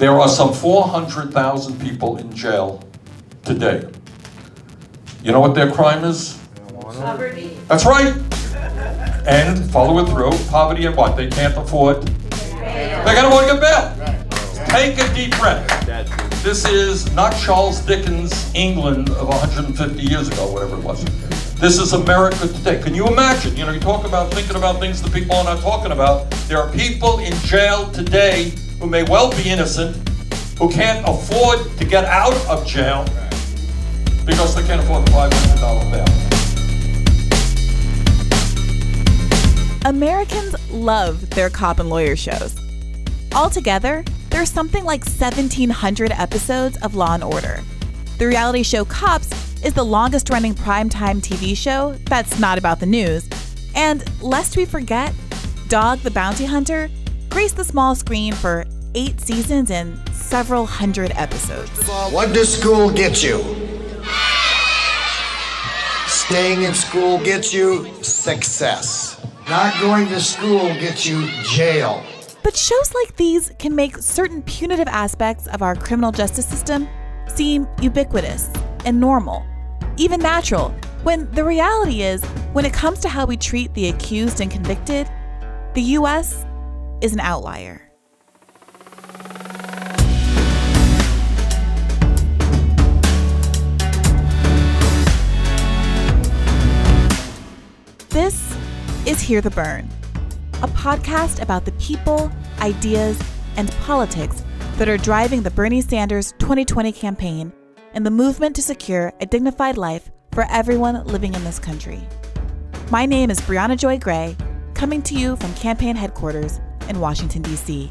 There are some 400,000 people in jail today. You know what their crime is? Poverty. That's right. And follow it through. Poverty and what? They can't afford. They can't afford to get bail. Take a deep breath. This is not Charles Dickens' England of 150 years ago, whatever it was. This is America today. Can you imagine? You know, you talk about thinking about things that people are not talking about. There are people in jail today who may well be innocent, who can't afford to get out of jail because they can't afford the $500 bail. Americans love their cop and lawyer shows. Altogether, there's something like 1,700 episodes of Law and Order. The reality show Cops is the longest running primetime TV show that's not about the news. And lest we forget, Dog the Bounty Hunter graced the small screen for eight seasons and several hundred episodes. What does school get you? Staying in school gets you success. Not going to school gets you jail. But shows like these can make certain punitive aspects of our criminal justice system seem ubiquitous and normal, even natural, when the reality is, when it comes to how we treat the accused and convicted, the US is an outlier. This is Hear the Bern, a podcast about the people, ideas, and politics that are driving the Bernie Sanders 2020 campaign and the movement to secure a dignified life for everyone living in this country. My name is Briahna Joy Gray, coming to you from campaign headquarters in Washington, D.C.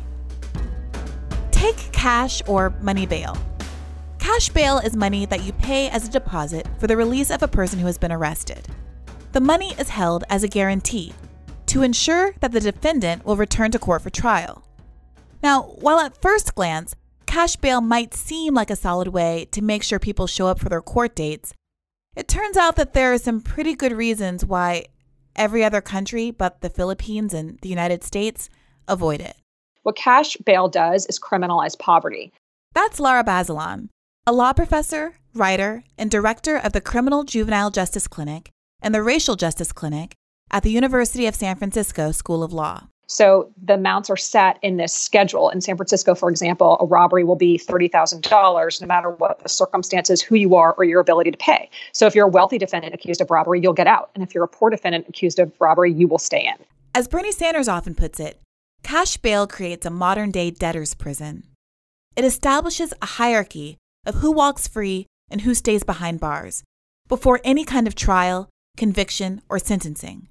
Take cash or money bail. Cash bail is money that you pay as a deposit for the release of a person who has been arrested. The money is held as a guarantee to ensure that the defendant will return to court for trial. Now, while at first glance, cash bail might seem like a solid way to make sure people show up for their court dates, it turns out that there are some pretty good reasons why every other country but the Philippines and the United States avoid it. What cash bail does is criminalize poverty. That's Lara Bazelon, a law professor, writer, and director of the Criminal Juvenile Justice Clinic and the Racial Justice Clinic at the University of San Francisco School of Law. So the amounts are set in this schedule. In San Francisco, for example, a robbery will be $30,000 no matter what the circumstances, who you are, or your ability to pay. So if you're a wealthy defendant accused of robbery, you'll get out. And if you're a poor defendant accused of robbery, you will stay in. As Bernie Sanders often puts it, cash bail creates a modern day debtor's prison. It establishes a hierarchy of who walks free and who stays behind bars before any kind of trial, conviction, or sentencing.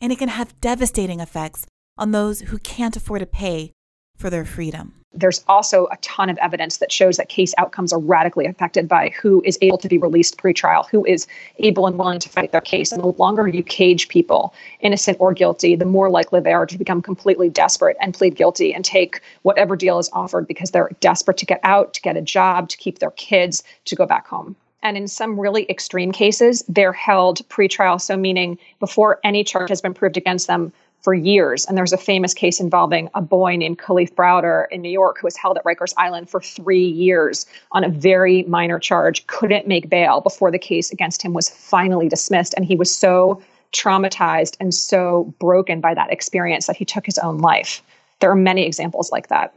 And it can have devastating effects on those who can't afford to pay for their freedom. There's also a ton of evidence that shows that case outcomes are radically affected by who is able to be released pre-trial, who is able and willing to fight their case. And the longer you cage people, innocent or guilty, the more likely they are to become completely desperate and plead guilty and take whatever deal is offered because they're desperate to get out, to get a job, to keep their kids, to go back home. And in some really extreme cases, they're held pre-trial, so meaning before any charge has been proved against them for years. And there's a famous case involving a boy named Kalief Browder in New York who was held at Rikers Island for three years on a very minor charge, couldn't make bail before the case against him was finally dismissed. And he was so traumatized and so broken by that experience that he took his own life. There are many examples like that.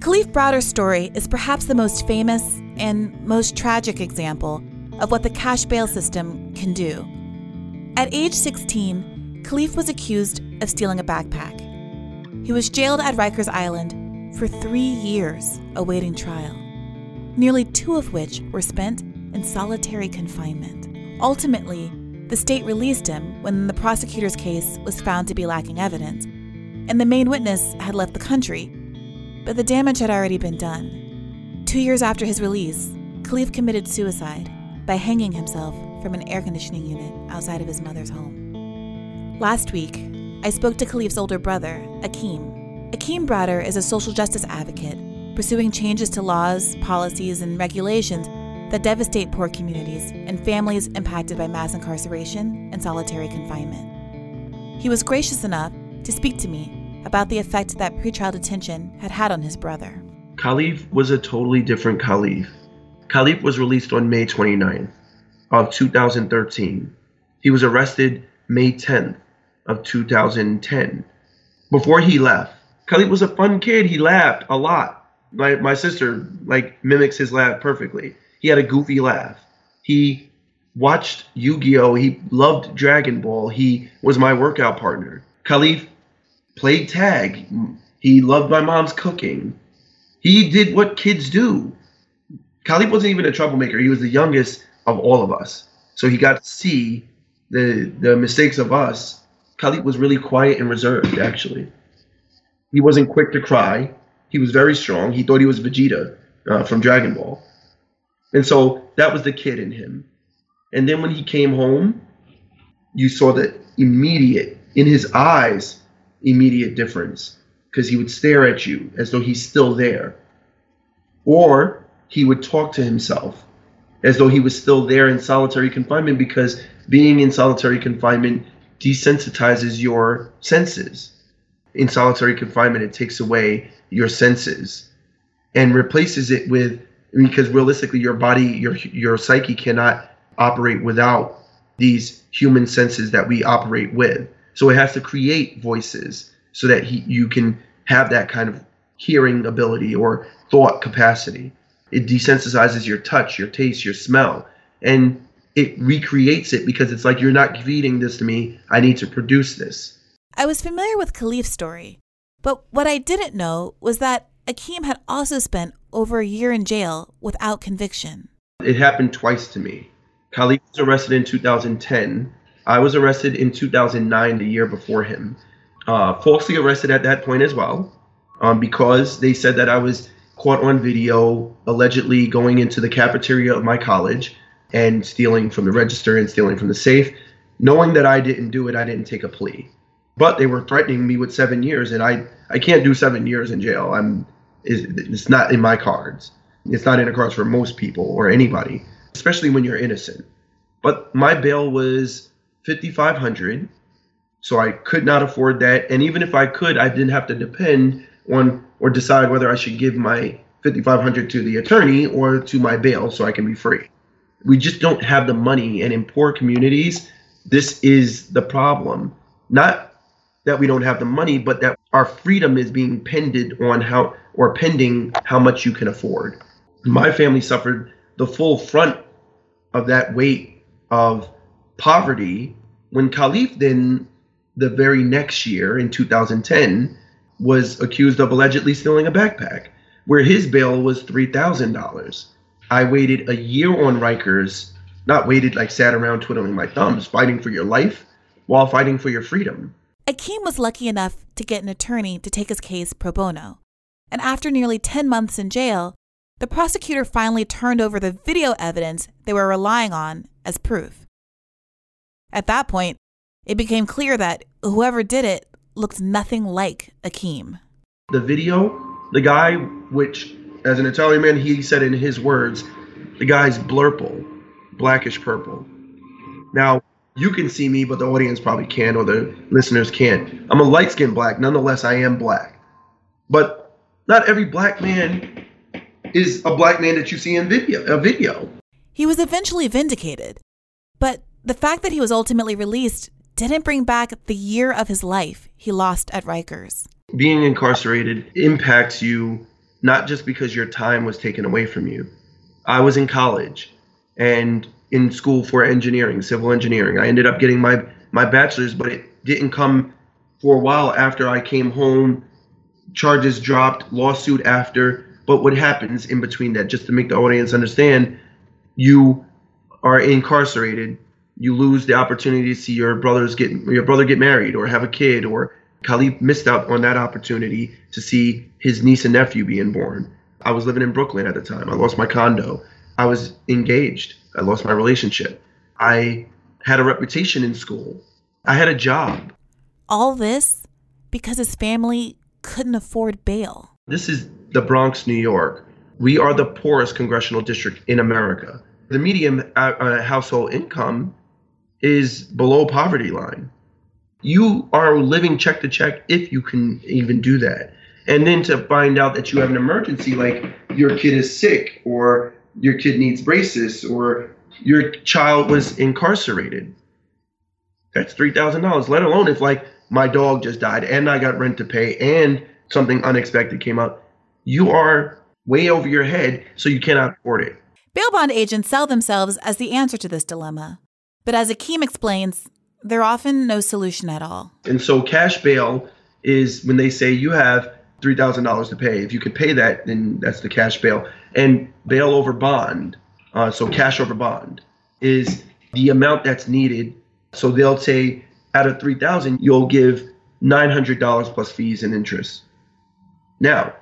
Kalief Browder's story is perhaps the most famous and most tragic example of what the cash bail system can do. At age 16, Kalief was accused of stealing a backpack. He was jailed at Rikers Island for three years awaiting trial, nearly two of which were spent in solitary confinement. Ultimately, the state released him when the prosecutor's case was found to be lacking evidence, and the main witness had left the country, but the damage had already been done. Two years after his release, Kalief committed suicide by hanging himself from an air conditioning unit outside of his mother's home. Last week, I spoke to Kalief's older brother, Akeem. Akeem Browder is a social justice advocate, pursuing changes to laws, policies, and regulations that devastate poor communities and families impacted by mass incarceration and solitary confinement. He was gracious enough to speak to me about the effect that pretrial detention had had on his brother. Kalief was a totally different Kalief. Kalief was released on May 29th of 2013. He was arrested May 10th of 2010. Before he left, Kalief was a fun kid. He laughed a lot. My, my sister like mimics his laugh perfectly. He had a goofy laugh. He watched Yu-Gi-Oh. He loved Dragon Ball. He was my workout partner. Kalief played tag. He loved my mom's cooking. He did what kids do. Kalief wasn't even a troublemaker. He was the youngest of all of us. So he got to see the the mistakes of us. Kalief was really quiet and reserved, actually. He wasn't quick to cry. He was very strong. He thought he was Vegeta uh, from Dragon Ball. And so that was the kid in him. And then when he came home, you saw the immediate, in his eyes, immediate difference because he would stare at you as though he's still there. Or he would talk to himself as though he was still there in solitary confinement because being in solitary confinement desensitizes your senses. In solitary confinement, it takes away your senses and replaces it with because realistically your body your your psyche cannot operate without these human senses that we operate with. So it has to create voices so that he, you can have that kind of hearing ability or thought capacity. It desensitizes your touch your taste your smell. And it recreates it because it's like you're not feeding this to me i need to produce this I was familiar with Kalief's story, but what I didn't know was that Akeem had also spent over a year in jail without conviction. It happened twice to me. Kalief was arrested in 2010. I was arrested in 2009, the year before him. Uh, falsely arrested at that point as well, um, because they said that I was caught on video allegedly going into the cafeteria of my college and stealing from the register and stealing from the safe. Knowing that I didn't do it, I didn't take a plea but they were threatening me with seven years, and I I can't do seven years in jail. I'm it's not in my cards. It's not in the cards for most people or anybody, especially when you're innocent. But my bail was fifty five hundred, so I could not afford that. And even if I could, I didn't have to depend on or decide whether I should give my fifty five hundred to the attorney or to my bail so I can be free. We just don't have the money, and in poor communities, this is the problem. Not that we don't have the money, but that our freedom is being pended on how or pending how much you can afford. My family suffered the full front of that weight of poverty when Kalief then the very next year in 2010 was accused of allegedly stealing a backpack where his bail was $3,000. I waited a year on Rikers, not waited like sat around twiddling my thumbs, fighting for your life while fighting for your freedom. Akeem was lucky enough to get an attorney to take his case pro bono. And after nearly 10 months in jail, the prosecutor finally turned over the video evidence they were relying on as proof. At that point, it became clear that whoever did it looked nothing like Akeem. The video, the guy, which, as an Italian man, he said in his words, the guy's blurple, blackish purple. Now, you can see me, but the audience probably can't or the listeners can't. I'm a light skinned black. Nonetheless, I am black. But not every black man is a black man that you see in video a video. He was eventually vindicated. But the fact that he was ultimately released didn't bring back the year of his life he lost at Rikers. Being incarcerated impacts you not just because your time was taken away from you. I was in college and in school for engineering, civil engineering. I ended up getting my my bachelor's, but it didn't come for a while after I came home. Charges dropped, lawsuit after. But what happens in between that, just to make the audience understand, you are incarcerated. You lose the opportunity to see your brothers get your brother get married or have a kid, or Kalief missed out on that opportunity to see his niece and nephew being born. I was living in Brooklyn at the time. I lost my condo. I was engaged. I lost my relationship. I had a reputation in school. I had a job. All this because his family couldn't afford bail. This is the Bronx, New York. We are the poorest congressional district in America. The median uh, uh household income is below poverty line. You are living check to check if you can even do that. And then to find out that you have an emergency, like your kid is sick, or your kid needs braces, or your child was incarcerated. That's three thousand dollars. Let alone if like my dog just died and I got rent to pay and something unexpected came up. You are way over your head, so you cannot afford it. Bail bond agents sell themselves as the answer to this dilemma. But as Akeem explains, they're often no solution at all. And so cash bail is when they say you have $3,000 to pay. If you could pay that, then that's the cash bail. And bail over bond, uh, so cash over bond, is the amount that's needed. So they'll say out of 3000 you'll give $900 plus fees and interest. Now,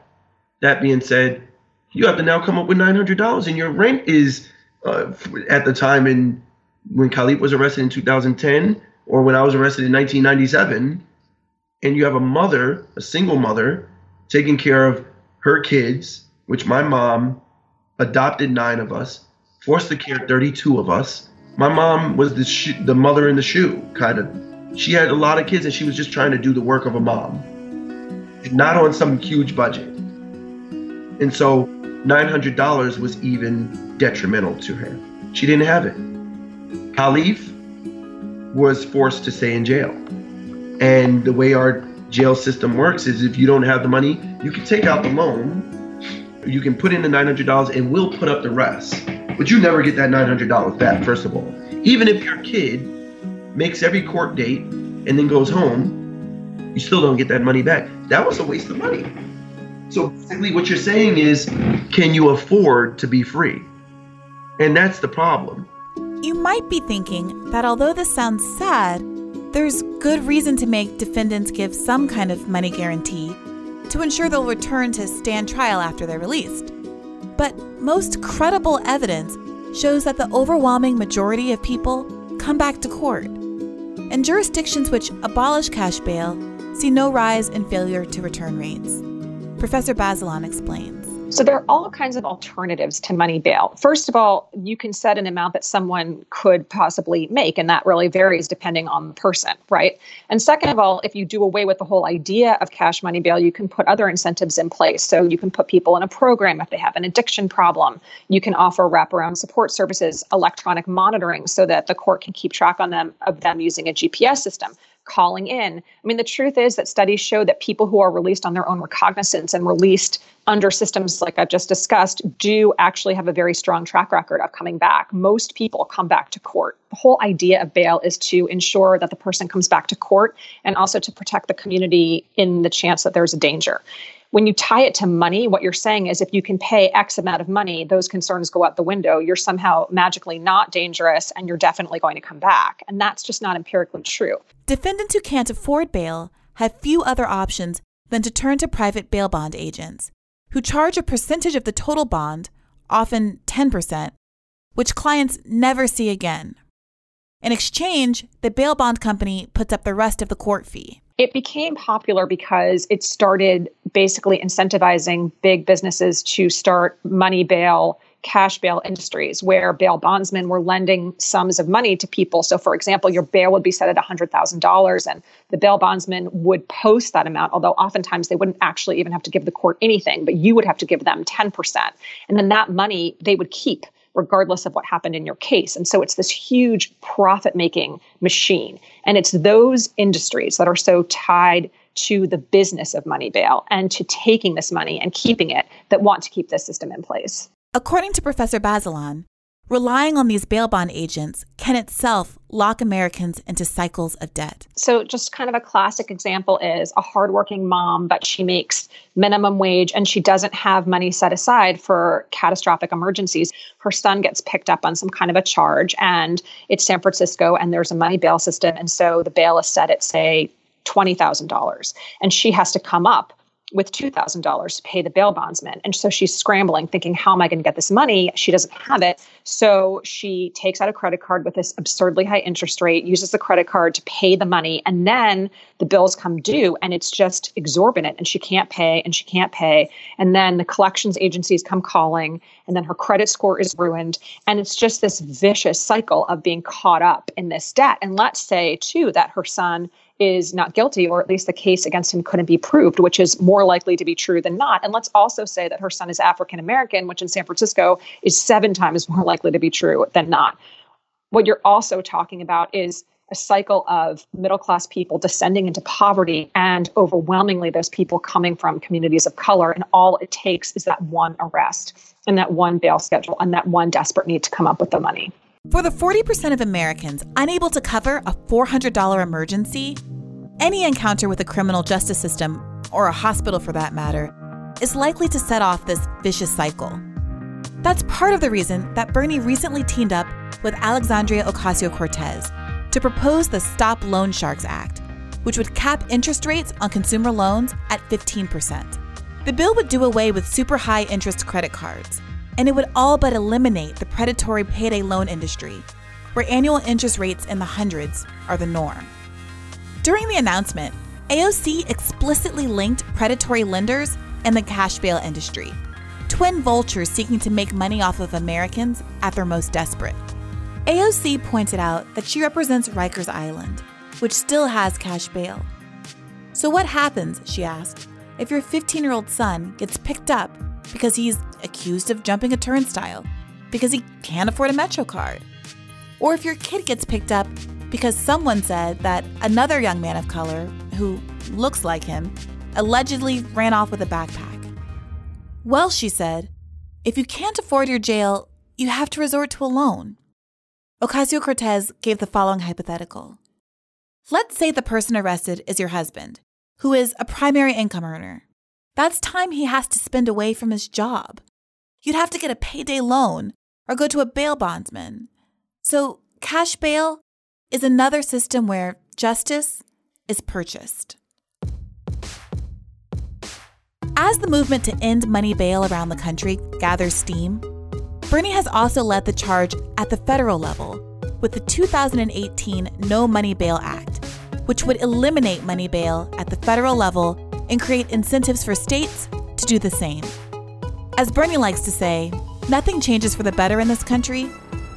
that being said, you have to now come up with $900 and your rent is uh, at the time in when Kalief was arrested in 2010 or when I was arrested in 1997 and you have a mother, a single mother taking care of her kids, which my mom adopted 9 of us, forced to care 32 of us. My mom was the sh- the mother in the shoe kind of. She had a lot of kids and she was just trying to do the work of a mom. Not on some huge budget. And so $900 was even detrimental to her. She didn't have it. Kalief was forced to stay in jail. And the way our jail system works is if you don't have the money, you can take out the loan, you can put in the $900 and we'll put up the rest. But you never get that $900 back, first of all. Even if your kid makes every court date and then goes home, you still don't get that money back. That was a waste of money. So basically, what you're saying is, can you afford to be free? And that's the problem. You might be thinking that although this sounds sad, there's good reason to make defendants give some kind of money guarantee to ensure they'll return to stand trial after they're released. But most credible evidence shows that the overwhelming majority of people come back to court. And jurisdictions which abolish cash bail see no rise in failure to return rates. Professor Bazelon explains. So there are all kinds of alternatives to money bail. First of all, you can set an amount that someone could possibly make, and that really varies depending on the person, right? And second of all, if you do away with the whole idea of cash money bail, you can put other incentives in place. So you can put people in a program if they have an addiction problem. You can offer wraparound support services, electronic monitoring, so that the court can keep track on them of them using a GPS system calling in. I mean, the truth is that studies show that people who are released on their own recognizance and released under systems like I've just discussed do actually have a very strong track record of coming back. Most people come back to court. The whole idea of bail is to ensure that the person comes back to court and also to protect the community in the chance that there's a danger when you tie it to money, what you're saying is if you can pay X amount of money, those concerns go out the window. You're somehow magically not dangerous and you're definitely going to come back. And that's just not empirically true. Defendants who can't afford bail have few other options than to turn to private bail bond agents, who charge a percentage of the total bond, often 10%, which clients never see again. In exchange, the bail bond company puts up the rest of the court fee. It became popular because it started basically incentivizing big businesses to start money bail, cash bail industries where bail bondsmen were lending sums of money to people. So, for example, your bail would be set at $100,000 and the bail bondsman would post that amount, although oftentimes they wouldn't actually even have to give the court anything, but you would have to give them 10%. And then that money they would keep regardless of what happened in your case. And so it's this huge profit making machine. And it's those industries that are so tied to the business of money bail and to taking this money and keeping it that want to keep this system in place. According to Professor Bazelon, Relying on these bail bond agents can itself lock Americans into cycles of debt. So, just kind of a classic example is a hardworking mom, but she makes minimum wage and she doesn't have money set aside for catastrophic emergencies. Her son gets picked up on some kind of a charge, and it's San Francisco, and there's a money bail system. And so the bail is set at, say, $20,000. And she has to come up with $2,000 to pay the bail bondsman. And so she's scrambling, thinking, how am I going to get this money? She doesn't have it. So she takes out a credit card with this absurdly high interest rate, uses the credit card to pay the money. And then the bills come due and it's just exorbitant and she can't pay and she can't pay. And then the collections agencies come calling and then her credit score is ruined. And it's just this vicious cycle of being caught up in this debt. And let's say, too, that her son is not guilty, or at least the case against him couldn't be proved, which is more likely to be true than not. And let's also say that her son is African American, which in San Francisco is seven times more likely to be true than not. What you're also talking about is a cycle of middle class people descending into poverty and overwhelmingly those people coming from communities of color. And all it takes is that one arrest and that one bail schedule and that one desperate need to come up with the money. For the 40% of Americans unable to cover a $400 emergency, any encounter with the criminal justice system, or a hospital for that matter, is likely to set off this vicious cycle. That's part of the reason that Bernie recently teamed up with Alexandria Ocasio Cortez to propose the Stop Loan Sharks Act, which would cap interest rates on consumer loans at 15%. The bill would do away with super high interest credit cards, and it would all but eliminate the predatory payday loan industry, where annual interest rates in the hundreds are the norm. During the announcement, AOC explicitly linked predatory lenders and the cash bail industry, twin vultures seeking to make money off of Americans at their most desperate. AOC pointed out that she represents Rikers Island, which still has cash bail. So, what happens, she asked, if your 15 year old son gets picked up because he's accused of jumping a turnstile, because he can't afford a Metro card? Or if your kid gets picked up because someone said that another young man of color, who looks like him, allegedly ran off with a backpack? Well, she said, if you can't afford your jail, you have to resort to a loan. Ocasio Cortez gave the following hypothetical. Let's say the person arrested is your husband, who is a primary income earner. That's time he has to spend away from his job. You'd have to get a payday loan or go to a bail bondsman. So, cash bail is another system where justice is purchased. As the movement to end money bail around the country gathers steam, Bernie has also led the charge at the federal level with the 2018 No Money Bail Act, which would eliminate money bail at the federal level and create incentives for states to do the same. As Bernie likes to say, nothing changes for the better in this country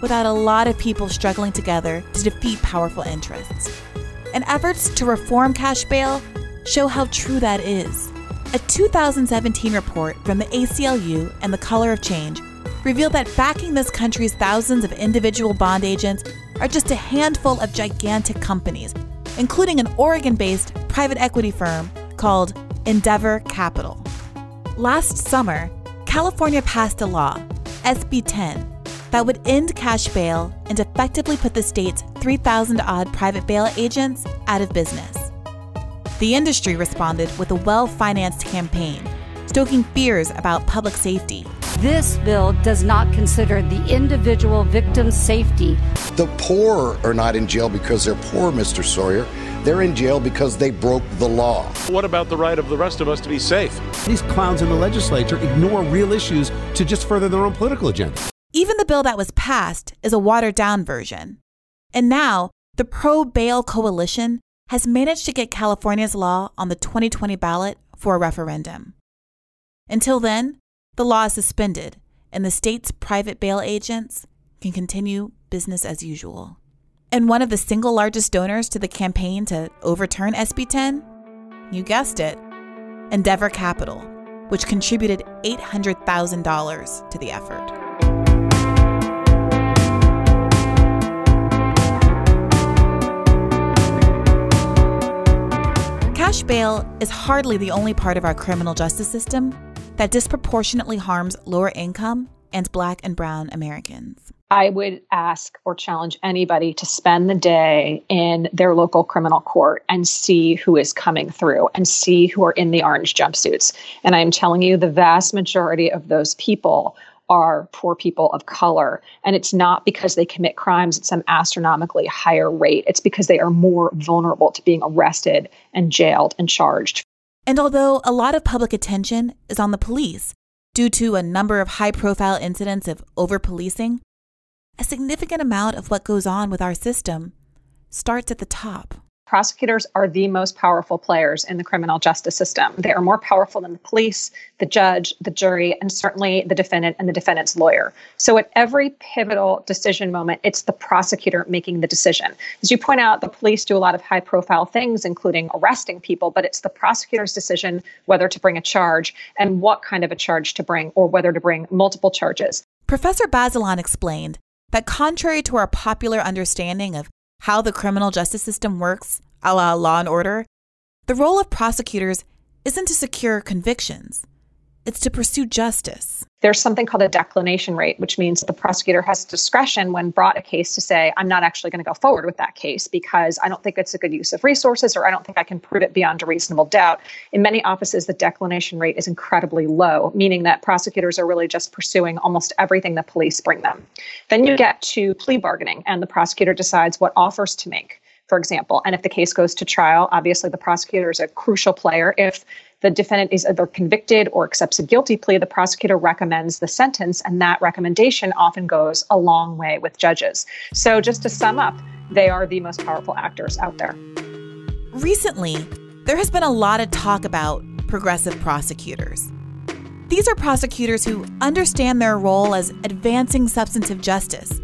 without a lot of people struggling together to defeat powerful interests. And efforts to reform cash bail show how true that is. A 2017 report from the ACLU and the Color of Change revealed that backing this country's thousands of individual bond agents are just a handful of gigantic companies, including an Oregon based private equity firm called Endeavour Capital. Last summer, California passed a law, SB 10, that would end cash bail and effectively put the state's 3,000 odd private bail agents out of business. The industry responded with a well financed campaign, stoking fears about public safety this bill does not consider the individual victim's safety. The poor are not in jail because they're poor, Mr. Sawyer. They're in jail because they broke the law. What about the right of the rest of us to be safe? These clowns in the legislature ignore real issues to just further their own political agenda. Even the bill that was passed is a watered down version. And now, the pro bail coalition has managed to get California's law on the 2020 ballot for a referendum. Until then, the law is suspended, and the state's private bail agents can continue business as usual. And one of the single largest donors to the campaign to overturn SB 10? You guessed it Endeavour Capital, which contributed $800,000 to the effort. Cash bail is hardly the only part of our criminal justice system that disproportionately harms lower income and Black and Brown Americans. I would ask or challenge anybody to spend the day in their local criminal court and see who is coming through and see who are in the orange jumpsuits. And I'm telling you, the vast majority of those people are poor people of color. And it's not because they commit crimes at some astronomically higher rate, it's because they are more vulnerable to being arrested and jailed and charged. And although a lot of public attention is on the police due to a number of high profile incidents of over policing, a significant amount of what goes on with our system starts at the top. Prosecutors are the most powerful players in the criminal justice system. They are more powerful than the police, the judge, the jury, and certainly the defendant and the defendant's lawyer. So at every pivotal decision moment, it's the prosecutor making the decision. As you point out, the police do a lot of high profile things, including arresting people, but it's the prosecutor's decision whether to bring a charge and what kind of a charge to bring or whether to bring multiple charges. Professor Bazelon explained that contrary to our popular understanding of how the criminal justice system works, a la law and order, the role of prosecutors isn't to secure convictions, it's to pursue justice. There's something called a declination rate, which means the prosecutor has discretion when brought a case to say, I'm not actually going to go forward with that case because I don't think it's a good use of resources or I don't think I can prove it beyond a reasonable doubt. In many offices, the declination rate is incredibly low, meaning that prosecutors are really just pursuing almost everything the police bring them. Then you get to plea bargaining, and the prosecutor decides what offers to make for example. And if the case goes to trial, obviously the prosecutor is a crucial player. If the defendant is either convicted or accepts a guilty plea, the prosecutor recommends the sentence, and that recommendation often goes a long way with judges. So, just to sum up, they are the most powerful actors out there. Recently, there has been a lot of talk about progressive prosecutors. These are prosecutors who understand their role as advancing substantive justice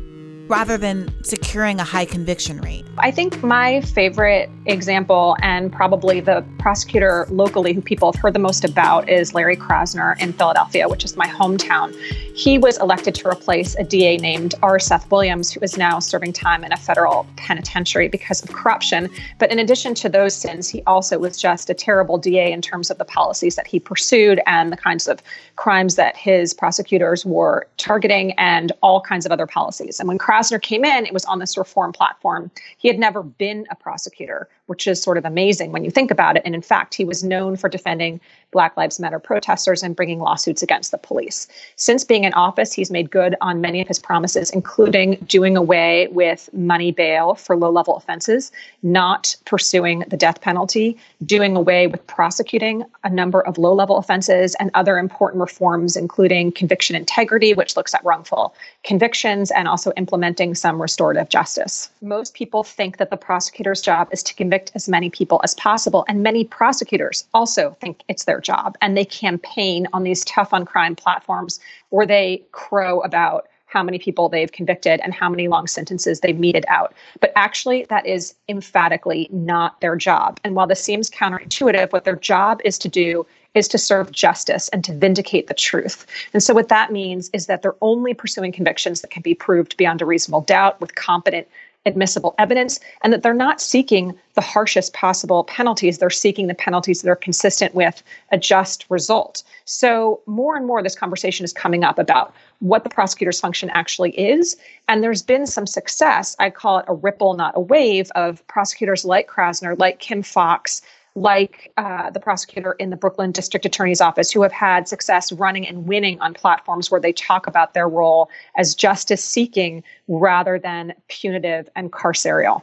rather than securing a high conviction rate? I think my favorite example, and probably the prosecutor locally who people have heard the most about, is Larry Krasner in Philadelphia, which is my hometown. He was elected to replace a DA named R. Seth Williams, who is now serving time in a federal penitentiary because of corruption. But in addition to those sins, he also was just a terrible DA in terms of the policies that he pursued and the kinds of crimes that his prosecutors were targeting and all kinds of other policies. And when Krasner came in, it was on this reform platform. He had never been a prosecutor, which is sort of amazing when you think about it. And in fact, he was known for defending Black Lives Matter protesters and bringing lawsuits against the police. Since being in office, he's made good on many of his promises, including doing away with money bail for low level offenses, not pursuing the death penalty, doing away with prosecuting a number of low level offenses, and other important reforms, including conviction integrity, which looks at wrongful convictions, and also implementing some restorative justice. Most people think that the prosecutor's job is to convict as many people as possible, and many prosecutors also think it's their job and they campaign on these tough on crime platforms where they crow about how many people they've convicted and how many long sentences they've meted out. But actually, that is emphatically not their job. And while this seems counterintuitive, what their job is to do is to serve justice and to vindicate the truth. And so, what that means is that they're only pursuing convictions that can be proved beyond a reasonable doubt with competent admissible evidence and that they're not seeking the harshest possible penalties. They're seeking the penalties that are consistent with a just result. So, more and more, this conversation is coming up about what the prosecutor's function actually is. And there's been some success. I call it a ripple, not a wave, of prosecutors like Krasner, like Kim Foxx, like uh, the prosecutor in the Brooklyn District Attorney's Office, who have had success running and winning on platforms where they talk about their role as justice seeking rather than punitive and carceral.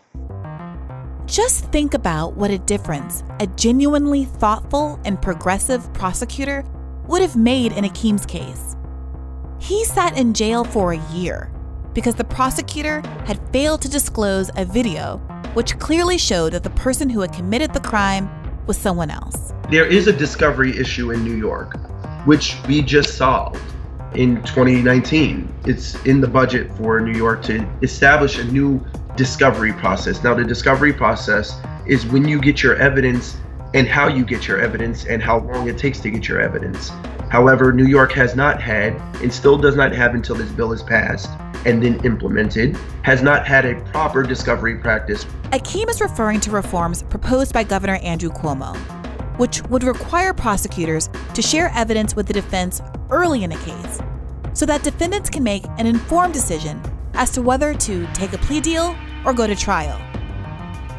Just think about what a difference a genuinely thoughtful and progressive prosecutor would have made in Akeem's case. He sat in jail for a year because the prosecutor had failed to disclose a video which clearly showed that the person who had committed the crime was someone else. There is a discovery issue in New York, which we just solved in 2019. It's in the budget for New York to establish a new discovery process. Now, the discovery process is when you get your evidence and how you get your evidence and how long it takes to get your evidence. However, New York has not had and still does not have until this bill is passed and then implemented, has not had a proper discovery practice. Akeem is referring to reforms proposed by Governor Andrew Cuomo, which would require prosecutors to share evidence with the defense early in a case so that defendants can make an informed decision as to whether to take a plea deal or go to trial.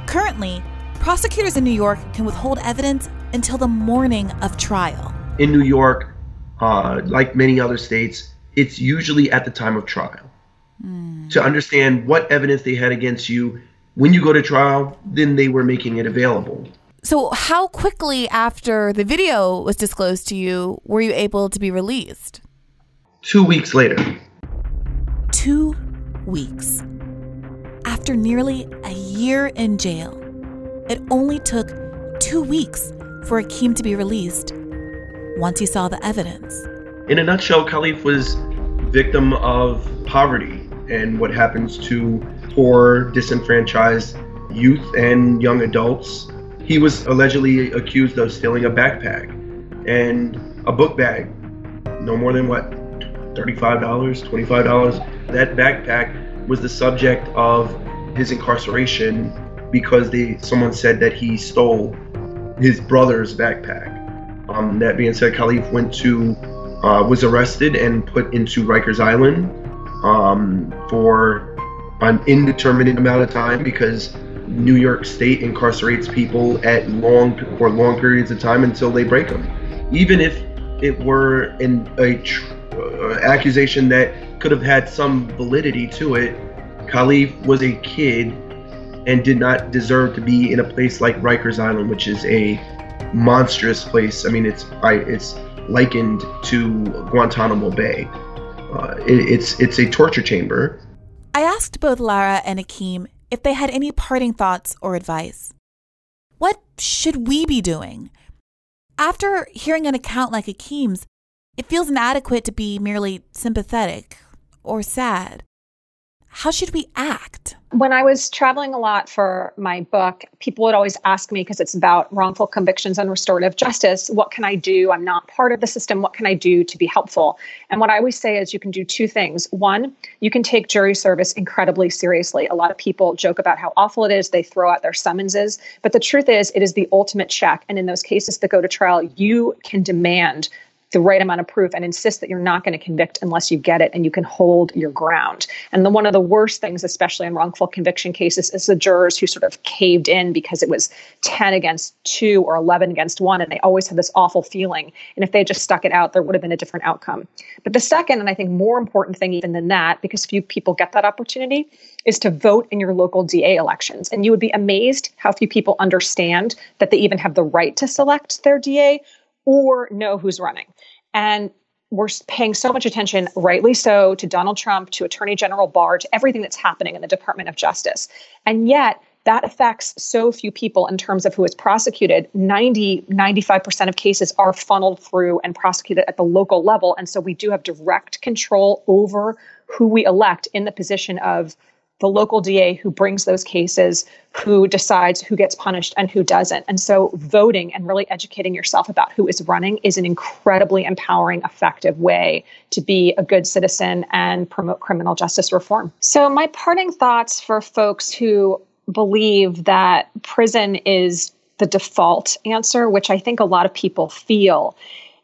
Currently, prosecutors in New York can withhold evidence until the morning of trial. In New York, uh, like many other states, it's usually at the time of trial. Mm. To understand what evidence they had against you when you go to trial, then they were making it available. So, how quickly after the video was disclosed to you were you able to be released? Two weeks later. Two weeks. After nearly a year in jail, it only took two weeks for Akeem to be released once he saw the evidence. In a nutshell, Kalief was victim of poverty and what happens to poor, disenfranchised youth and young adults. He was allegedly accused of stealing a backpack and a book bag, no more than what, $35, $25. That backpack was the subject of his incarceration because they someone said that he stole his brother's backpack. Um, that being said, Kalief went to uh, was arrested and put into Rikers Island um, for an indeterminate amount of time because New York State incarcerates people at long for long periods of time until they break them. Even if it were an a tr- uh, accusation that could have had some validity to it, Kalief was a kid and did not deserve to be in a place like Rikers Island, which is a monstrous place. I mean, it's I, it's likened to Guantanamo Bay. Uh, it, it's it's a torture chamber. I asked both Lara and Akeem if they had any parting thoughts or advice. What should we be doing? After hearing an account like Akeem's, it feels inadequate to be merely sympathetic or sad. How should we act? When I was traveling a lot for my book, people would always ask me because it's about wrongful convictions and restorative justice, what can I do? I'm not part of the system. What can I do to be helpful? And what I always say is you can do two things. One, you can take jury service incredibly seriously. A lot of people joke about how awful it is. They throw out their summonses. But the truth is, it is the ultimate check. And in those cases that go to trial, you can demand the right amount of proof and insist that you're not going to convict unless you get it and you can hold your ground. And the, one of the worst things, especially in wrongful conviction cases, is the jurors who sort of caved in because it was 10 against 2 or 11 against 1, and they always had this awful feeling. And if they just stuck it out, there would have been a different outcome. But the second, and I think more important thing even than that, because few people get that opportunity, is to vote in your local DA elections. And you would be amazed how few people understand that they even have the right to select their DA or know who's running. And we're paying so much attention, rightly so, to Donald Trump, to Attorney General Barr, to everything that's happening in the Department of Justice. And yet, that affects so few people in terms of who is prosecuted. 90, 95% of cases are funneled through and prosecuted at the local level. And so we do have direct control over who we elect in the position of the local DA who brings those cases, who decides who gets punished and who doesn't. And so voting and really educating yourself about who is running is an incredibly empowering, effective way to be a good citizen and promote criminal justice reform. So, my parting thoughts for folks who believe that prison is the default answer, which I think a lot of people feel,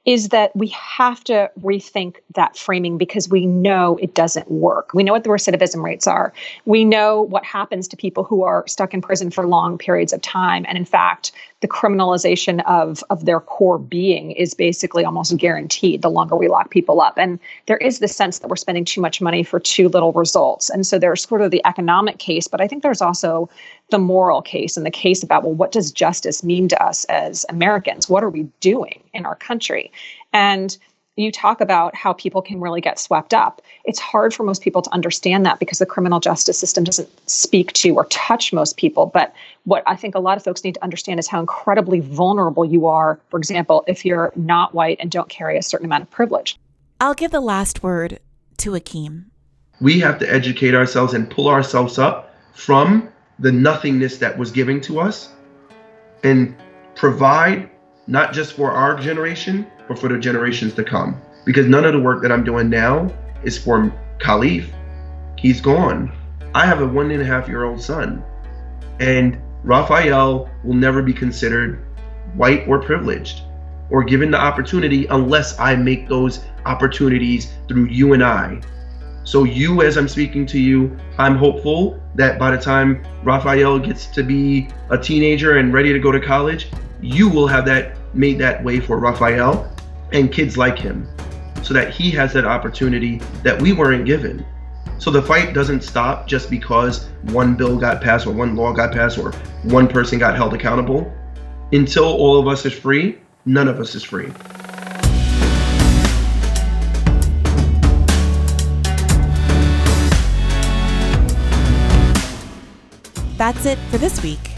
is that we have to rethink that framing because we know it doesn't work. We know what the recidivism rates are. We know what happens to people who are stuck in prison for long periods of time. And in fact, the criminalization of, of their core being is basically almost guaranteed the longer we lock people up. And there is this sense that we're spending too much money for too little results. And so there's sort of the economic case, but I think there's also the moral case and the case about, well, what does justice mean to us as Americans? What are we doing in our country? And you talk about how people can really get swept up. It's hard for most people to understand that because the criminal justice system doesn't speak to or touch most people. But what I think a lot of folks need to understand is how incredibly vulnerable you are, for example, if you're not white and don't carry a certain amount of privilege. I'll give the last word to Akeem. We have to educate ourselves and pull ourselves up from the nothingness that was given to us and provide not just for our generation, but for the generations to come. Because none of the work that I'm doing now is for Kalief. He's gone. I have a one and a half year old son. And Raphael will never be considered white or privileged or given the opportunity unless I make those opportunities through you and I. So, you, as I'm speaking to you, I'm hopeful that by the time Raphael gets to be a teenager and ready to go to college, you will have that made that way for Raphael and kids like him so that he has that opportunity that we weren't given. So the fight doesn't stop just because one bill got passed or one law got passed or one person got held accountable. Until all of us is free, none of us is free. That's it for this week.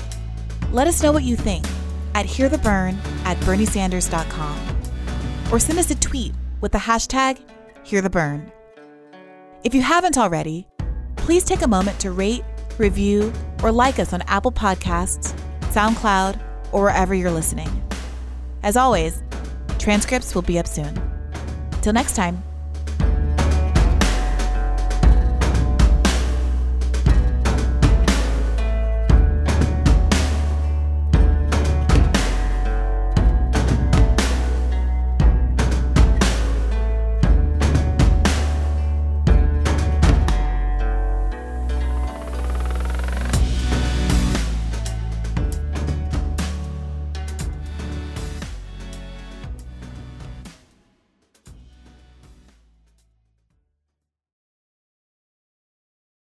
Let us know what you think at hearthebern at berniesanders.com or send us a tweet with the hashtag hearthebern. If you haven't already, please take a moment to rate, review, or like us on Apple Podcasts, SoundCloud, or wherever you're listening. As always, transcripts will be up soon. Till next time.